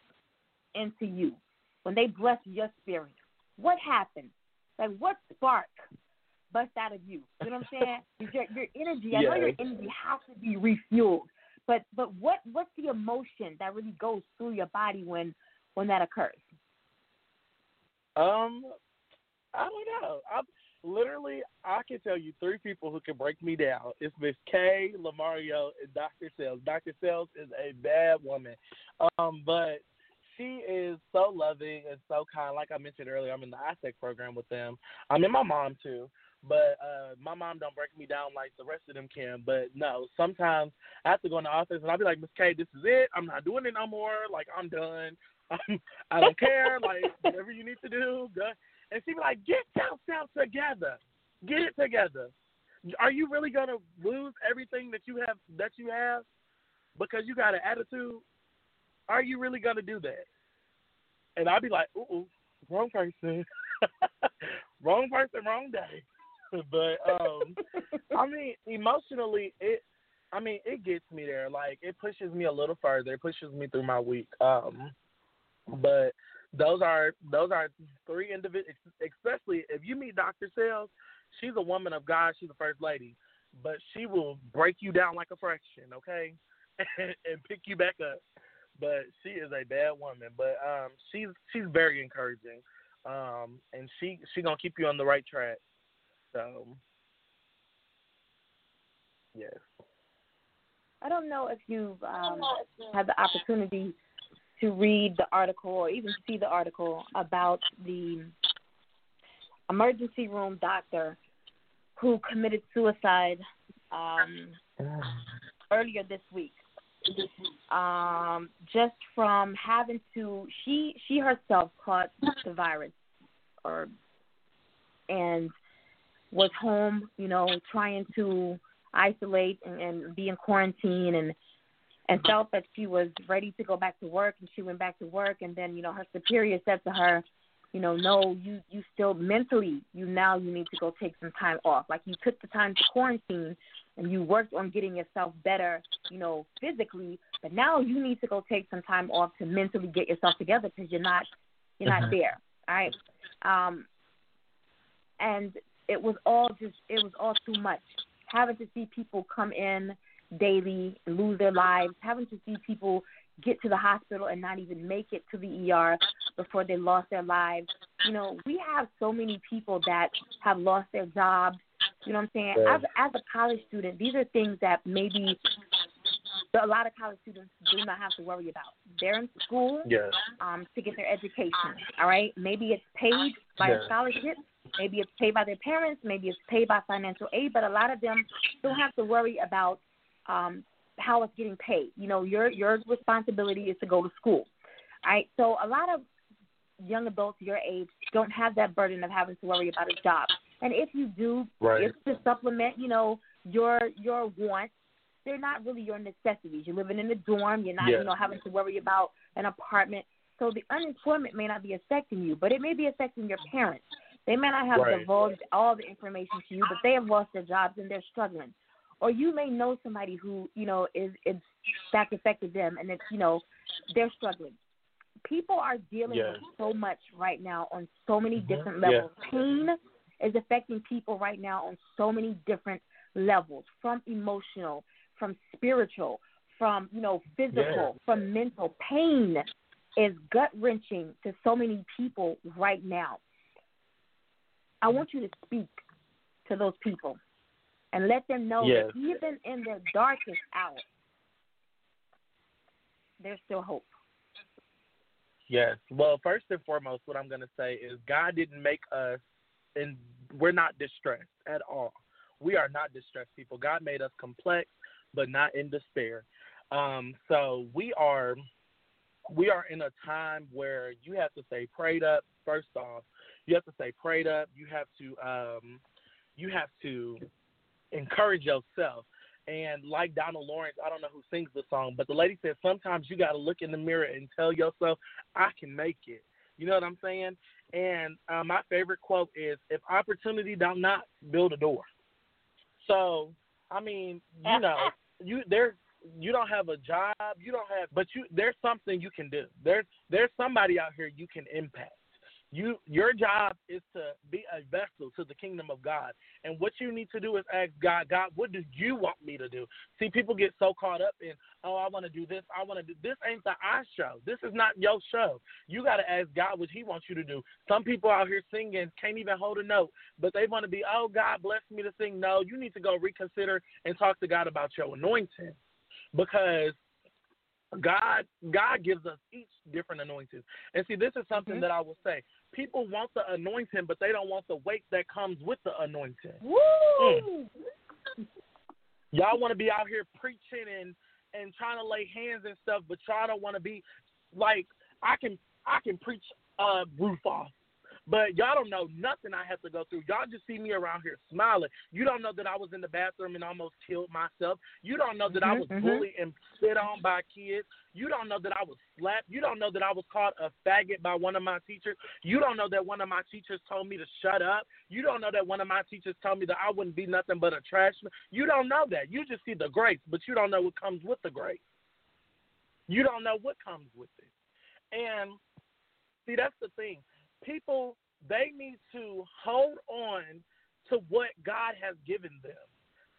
into you, when they bless your spirit? What happens? Like what spark busts out of you? You know what I'm saying? your, your energy. I know your energy has to be refueled, but but what what's the emotion that really goes through your body when when that occurs? Um, I don't know. I'm literally I can tell you three people who can break me down. It's Miss K, Lamario, and Dr. Sales. Dr. Sales is a bad woman. Um, but she is so loving and so kind. Like I mentioned earlier, I'm in the ISEC program with them. I'm in my mom too. But uh my mom don't break me down like the rest of them can. But no, sometimes I have to go in the office and I'll be like, Miss K, this is it. I'm not doing it no more. Like I'm done. I don't care. Like whatever you need to do, go. And she be like, get yourself together. Get it together. Are you really gonna lose everything that you have that you have because you got an attitude? Are you really gonna do that? And I'll be like, ooh, wrong person, wrong person, wrong day. but um, I mean, emotionally, it. I mean, it gets me there. Like it pushes me a little further. It pushes me through my week. Um, but those are those are three individuals. Especially if you meet Dr. Sales, she's a woman of God. She's a first lady, but she will break you down like a fraction, okay, and, and pick you back up. But she is a bad woman. But um, she's she's very encouraging, um, and she she gonna keep you on the right track. So yes. I don't know if you've um, had the opportunity to read the article or even see the article about the emergency room doctor who committed suicide um, earlier this week. Um, just from having to, she she herself caught the virus, or and was home, you know, trying to isolate and, and be in quarantine and and felt that she was ready to go back to work and she went back to work. And then you know her superior said to her you know no you you still mentally you now you need to go take some time off. Like you took the time to quarantine and you worked on getting yourself better you know physically but now you need to go take some time off to mentally get yourself together because you're not you're not there. All right. Um and it was all just it was all too much having to see people come in daily and lose their lives, having to see people get to the hospital and not even make it to the ER before they lost their lives. You know, we have so many people that have lost their jobs. You know what I'm saying? Yeah. As as a college student, these are things that maybe a lot of college students do not have to worry about. They're in school Yes. um, to get their education. All right, maybe it's paid by Yeah. a scholarship, maybe it's paid by their parents, maybe it's paid by financial aid, but a lot of them don't have to worry about um, how it's getting paid. You know, your your responsibility is to go to school. All right, so a lot of young adults your age don't have that burden of having to worry about a job. And if you do, Right. it's to supplement, you know, your your wants. They're not really your necessities. You're living in a dorm. You're not, Yeah. you know, having to worry about an apartment. So the unemployment may not be affecting you, but it may be affecting your parents. They may not have Right. divulged all the information to you, but they have lost their jobs and they're struggling. Or you may know somebody who, you know, is it's that's affected them and it's, you know, they're struggling. People are dealing Yeah. with so much right now on so many Mhm. different Yeah. levels. Pain is affecting people right now on so many different levels, from emotional, from spiritual, from you know physical, Yeah. from mental. Pain is gut wrenching to so many people right now. I want you to speak to those people and let them know Yes. that even in their darkest hour, there's still hope. Yes. Well, first and foremost, what I'm going to say is God didn't make us, and we're not distressed at all. We are not distressed people. God made us complex, but not in despair. Um, so we are, we are in a time where you have to stay prayed up. First off, you have to stay prayed up. You have to, um, you have to encourage yourself. And like Donald Lawrence, I don't know who sings the song, but the lady said sometimes you got to look in the mirror and tell yourself, I can make it. You know what I'm saying? And uh, my favorite quote is, "If opportunity don't knock, build a door." So, I mean, you know, you there, you don't have a job, you don't have, but you there's something you can do. There's there's somebody out here you can impact. You your job is to be a vessel to the kingdom of God. And what you need to do is ask God, God, what do you want me to do? See, people get so caught up in, oh, I want to do this, I want to do this ain't the I show. This is not your show. You gotta ask God what he wants you to do. Some people out here singing can't even hold a note, but they want to be, oh God bless me to sing. No, you need to go reconsider and talk to God about your anointing. Because God God gives us each different anointings. And see, this is something Mhm. that I will say. People want the anointing, but they don't want the weight that comes with the anointing. Woo! Y'all want to be out here preaching and and trying to lay hands and stuff, but y'all don't want to be like I can I can preach uh roof off. But y'all don't know nothing I have to go through. Y'all just see me around here smiling. You don't know that I was in the bathroom and almost killed myself. You don't know that I Mhm, was mhm. bullied and spit on by kids. You don't know that I was slapped. You don't know that I was called a faggot by one of my teachers. You don't know that one of my teachers told me to shut up. You don't know that one of my teachers told me that I wouldn't be nothing but a trash man. You don't know that. You just see the grace, but you don't know what comes with the grace. You don't know what comes with it. And see, that's the thing. People, they need to hold on to what God has given them.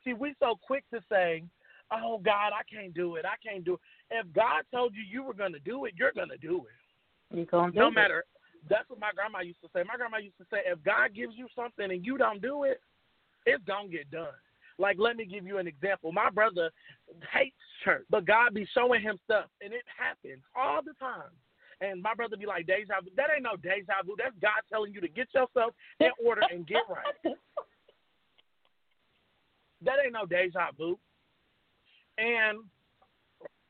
See, we so quick to say, "Oh God, I can't do it. I can't do it." If God told you you were going to do it, you're going to do it. You No matter. That's what my grandma used to say. My grandma used to say, "If God gives you something and you don't do it, it's gonna get done." Like, let me give you an example. My brother hates church, but God be showing him stuff, and it happens all the time. And my brother be like, "Deja vu." That ain't no deja vu. That's God telling you to get yourself in order and get right. That ain't no deja vu. And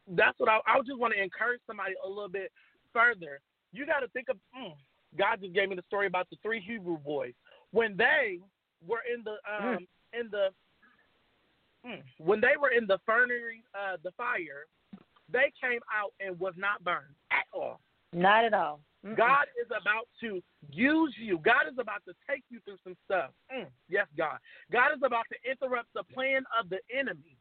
that's what I, I just want to encourage somebody a little bit further. You got to think of, mm, God just gave me the story about the three Hebrew boys. When they were in the, um, in the, mm, when they were in the furnace uh, the fire, they came out and was not burned at all. Not at all. Mm-mm. God is about to use you. God is about to take you through some stuff. Mm, yes, God. God is about to interrupt the plan of the enemy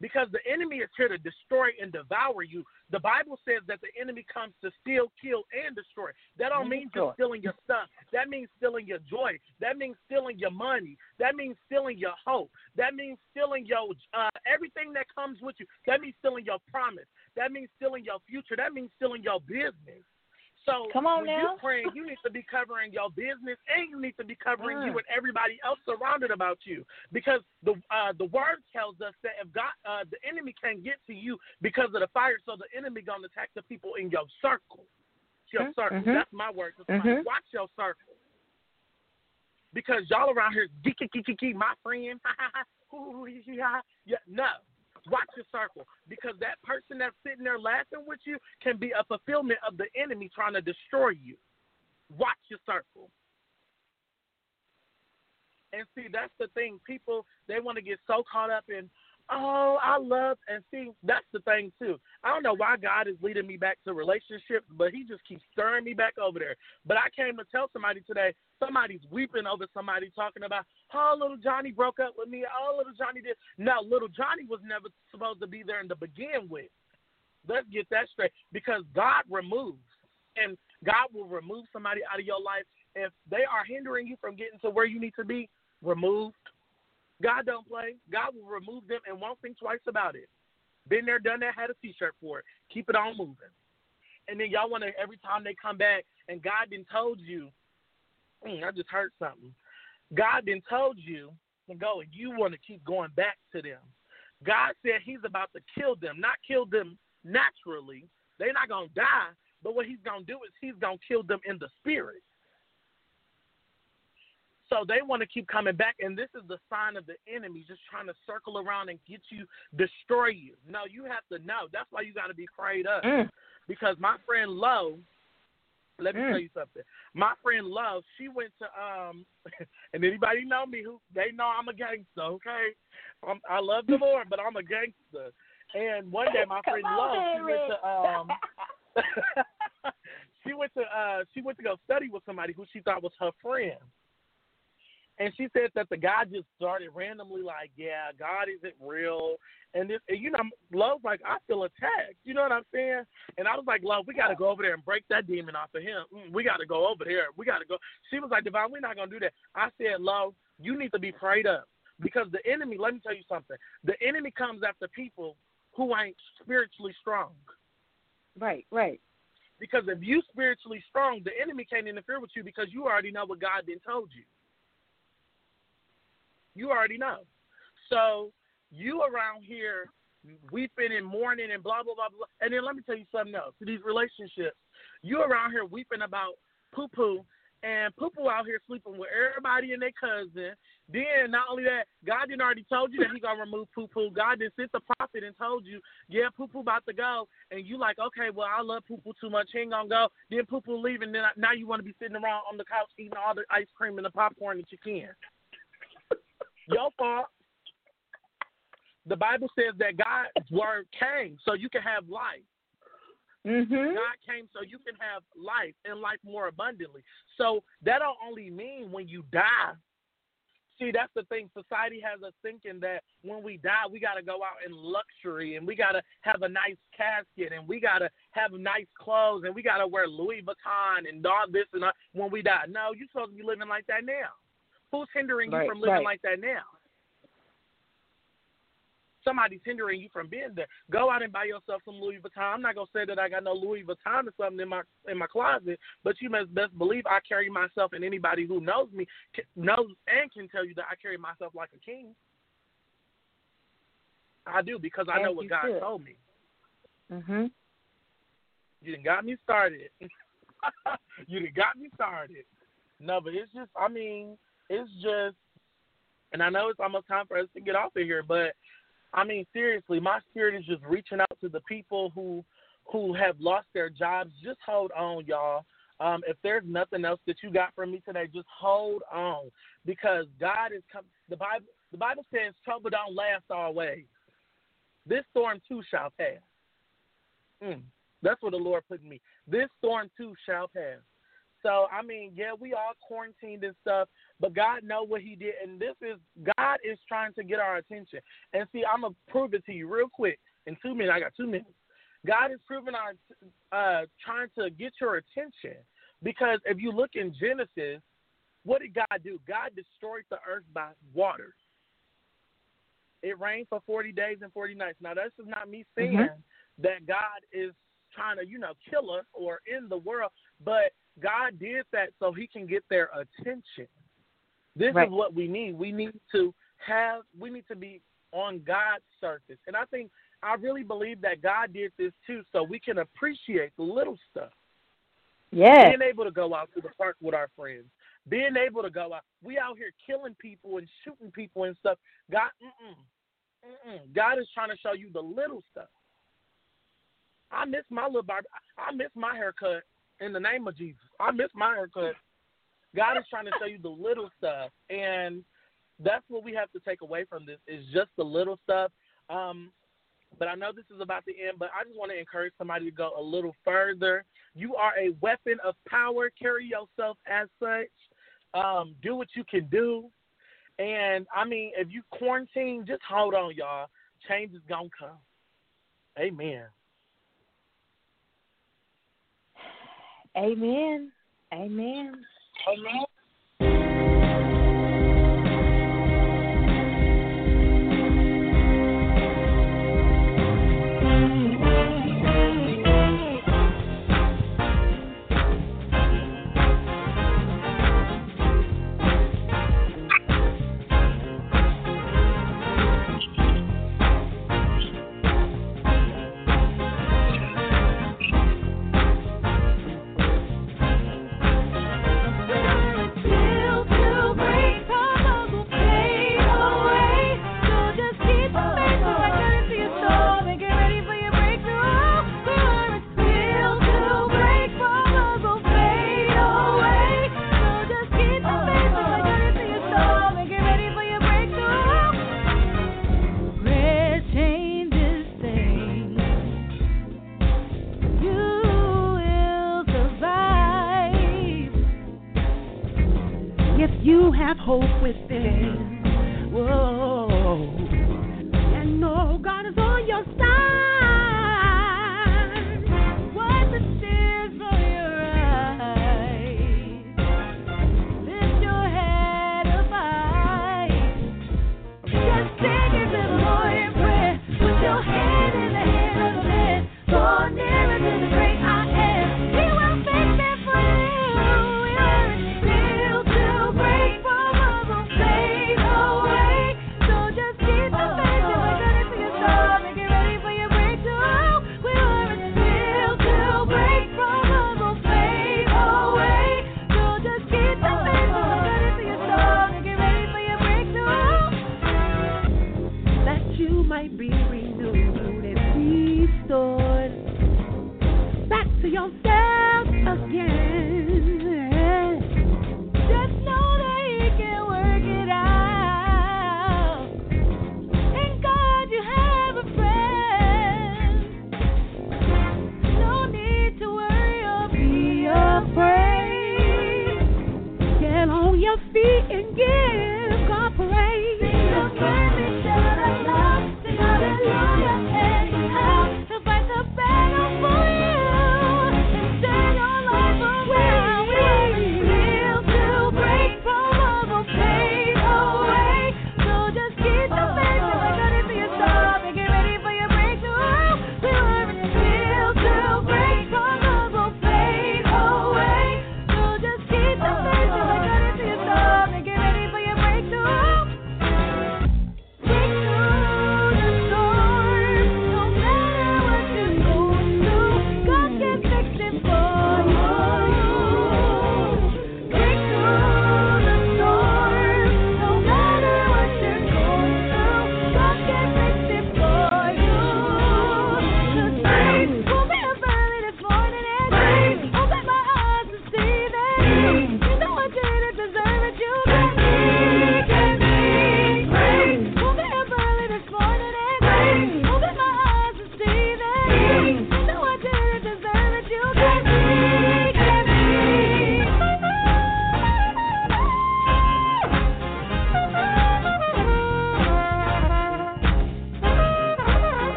because the enemy is here to destroy and devour you. The Bible says that the enemy comes to steal, kill, and destroy. That don't mean just stealing your stuff. That means stealing your joy. That means stealing your money. That means stealing your hope. That means stealing your uh, everything that comes with you. That means stealing your promise. That means stealing your future. That means stealing your business. So Come on when now. you're praying, you need to be covering your business and you need to be covering Mm. you and everybody else surrounded about you. Because the uh, the word tells us that if God uh, the enemy can't get to you because of the fire, so the enemy gonna attack the people in your circle. Your Mhm, circle. mhm. That's my word. Mhm. Watch your circle. Because y'all around here geeky geeky geeky, my friend. Yeah, no. Watch your circle because that person that's sitting there laughing with you can be a fulfillment of the enemy trying to destroy you. Watch your circle. And see, that's the thing. People they want to get so caught up in, oh, I love and see, that's the thing too. I don't know why God is leading me back to relationships, but he just keeps stirring me back over there. But I came to tell somebody today, somebody's weeping over somebody talking about, oh, little Johnny broke up with me. Oh, little Johnny did. No, little Johnny was never supposed to be there in to begin with. Let's get that straight. Because God removes, and God will remove somebody out of your life if they are hindering you from getting to where you need to be. Removed. God don't play. God will remove them and won't think twice about it. Been there, done that, had a T-shirt for it. Keep it on moving. And then y'all want to every time they come back and God didn't told you. "Mm, I just heard something. God didn't told you to go, and you want to keep going back to them. God said He's about to kill them, not kill them naturally. They're not gonna die, but what He's gonna do is He's gonna kill them in the spirit. So they want to keep coming back, and this is the sign of the enemy just trying to circle around and get you, destroy you. No, you have to know. That's why you got to be prayed up. Mm. Because my friend Lo, let me Mm. tell you something. My friend Lo, she went to um, and anybody know me who they know I'm a gangster. Okay, um, I love the Lord, but I'm a gangster. And one day my friend on, Lo, she went to um, she went to uh, she went to go study with somebody who she thought was her friend. And she said that the guy just started randomly like, yeah, God isn't real, and this, and you know, Love's like, I feel attacked. You know what I'm saying? And I was like, Love, we got to go over there and break that demon off of him. Mm, we got to go over there. We got to go. She was like, Divine, we're not gonna do that. I said, Love, you need to be prayed up because the enemy. Let me tell you something. The enemy comes after people who ain't spiritually strong. Right, right. Because if you spiritually strong, the enemy can't interfere with you because you already know what God then told you. You already know. So you around here weeping and mourning and blah blah blah blah. And then let me tell you something else. These relationships, you around here weeping about poo poo and poo poo out here sleeping with everybody and their cousin. Then not only that, God didn't already told you that He gonna remove poo poo. God didn't sent the prophet and told you, yeah, poo poo about to go, and you like, okay, well I love poo poo too much, he ain't gonna go. Then poo poo leaving, then now you want to be sitting around on the couch eating all the ice cream and the popcorn that you can. Your fault. The Bible says that God's word came so you can have life. Mhm. God came so you can have life and life more abundantly. So that don't only mean when you die. See, that's the thing. Society has us thinking that when we die, we got to go out in luxury and we got to have a nice casket and we got to have nice clothes and we got to wear Louis Vuitton and all this and that when we die. No, you're supposed to be living like that now. Who's hindering Right, you from living right. like that now? Somebody's hindering you from being there. Go out and buy yourself some Louis Vuitton. I'm not gonna say that I got no Louis Vuitton or something in my in my closet, but you must best believe I carry myself, and anybody who knows me knows and can tell you that I carry myself like a king. I do because I As know what God should. told me. Mhm. You done got me started. you done got me started. No, but it's just, I mean, it's just, and I know it's almost time for us to get off of here, but I mean, seriously, my spirit is just reaching out to the people who who have lost their jobs. Just hold on, y'all. Um, if there's nothing else that you got from me today, just hold on because God is coming. The Bible, the Bible says, trouble don't last always. This storm too shall pass. Mm. That's what the Lord put in me. This storm too shall pass. So I mean, yeah, we all quarantined and stuff, but God know what He did, and this is God is trying to get our attention. And see, I'm gonna prove it to you real quick in two minutes. I got two minutes. God is proving our uh, trying to get your attention because if you look in Genesis, what did God do? God destroyed the earth by water. It rained for 40 days and 40 nights. Now, this is not me saying Mhm. that God is trying to, you know, kill us or end the world, but God did that so he can get their attention. This Right. is what we need. We need to have, we need to be on God's surface. And I think, I really believe that God did this too so we can appreciate the little stuff Yes. being able to go out to the park with our friends, being able to go out. We out here killing people and shooting people and stuff. God, mm-mm, mm-mm. God is trying to show you the little stuff. I miss my little barber. I miss my haircut. In the name of Jesus, I miss my haircut. God is trying to show you the little stuff, and that's what we have to take away from this is just the little stuff. Um, but I know this is about to end, but I just want to encourage somebody to go a little further. You are a weapon of power. Carry yourself as such. Um, do what you can do. And I mean, if you quarantine, just hold on, y'all. Change is gonna come. Amen. Amen. Amen. Amen.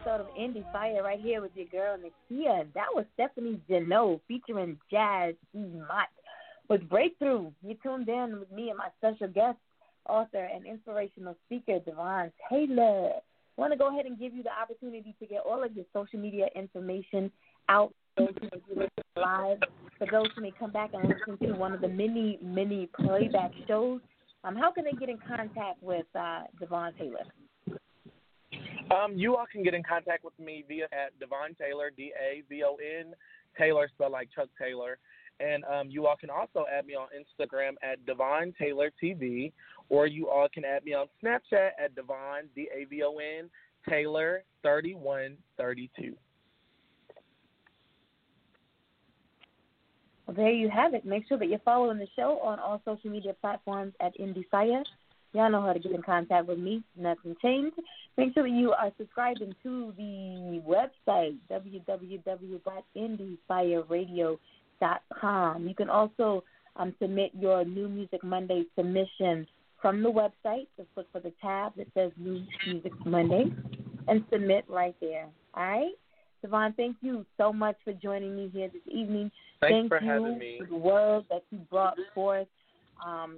Episode of Indie Fire right here with your girl Nakia. That was Stephanie Janot featuring Jazz E. Mott with Breakthrough. You tuned in with me and my special guest, author and inspirational speaker, Davon Taylor. want to go ahead and give you the opportunity to get all of your social media information out live, for those who may come back and listen to one of the many, many playback shows. Um, how can they get in contact with uh, Davon Taylor? Um, you all can get in contact with me via at Davon Taylor, D A V O N Taylor, spelled like Chuck Taylor. And um, you all can also add me on Instagram at Davon Taylor TV, or you all can add me on Snapchat at Davon D A V O N Taylor thirty one thirty two. Well, there you have it. Make sure that you're following the show on all social media platforms at Indie. Y'all know how to get in contact with me. Nothing changed. Make sure that you are subscribing to the website, www.indiefireradio.com. You can also um, submit your New Music Monday submission from the website. Just look for the tab that says New Music Monday and submit right there. All right? Davon, thank you so much for joining me here this evening. Thanks Thank for you having me. for the word that you brought forth. Um,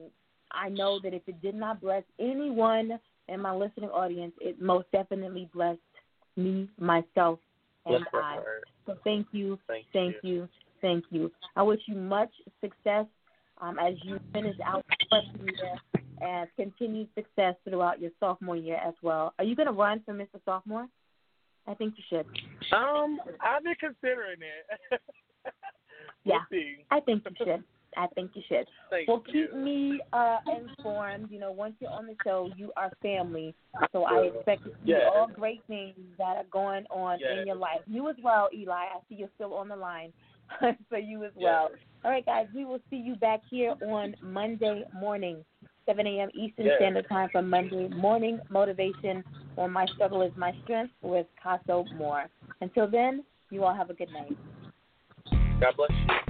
I know that if it did not bless anyone in my listening audience, it most definitely blessed me, myself, and Bless I. So thank you, Thank, thank you. you, thank you. I wish you much success um, as you finish out the freshman year and continued success throughout your sophomore year as well. Are you going to run for Mr. Sophomore? I think you should. Um, I've been considering it. Yeah. we'll see. I think you should. I think you should. Thank Well, you. keep me uh, informed. You know, once you're on the show, you are family. So I expect to see Yes. all great things that are going on Yes. in your life. You as well, Eli. I see you're still on the line. so you as Yes. well. All right, guys. We will see you back here on Monday morning, 7 a.m. Eastern. Standard Time for Monday morning motivation on My Struggle is My Strength with Casso Moore. Until then, you all have a good night. God bless you.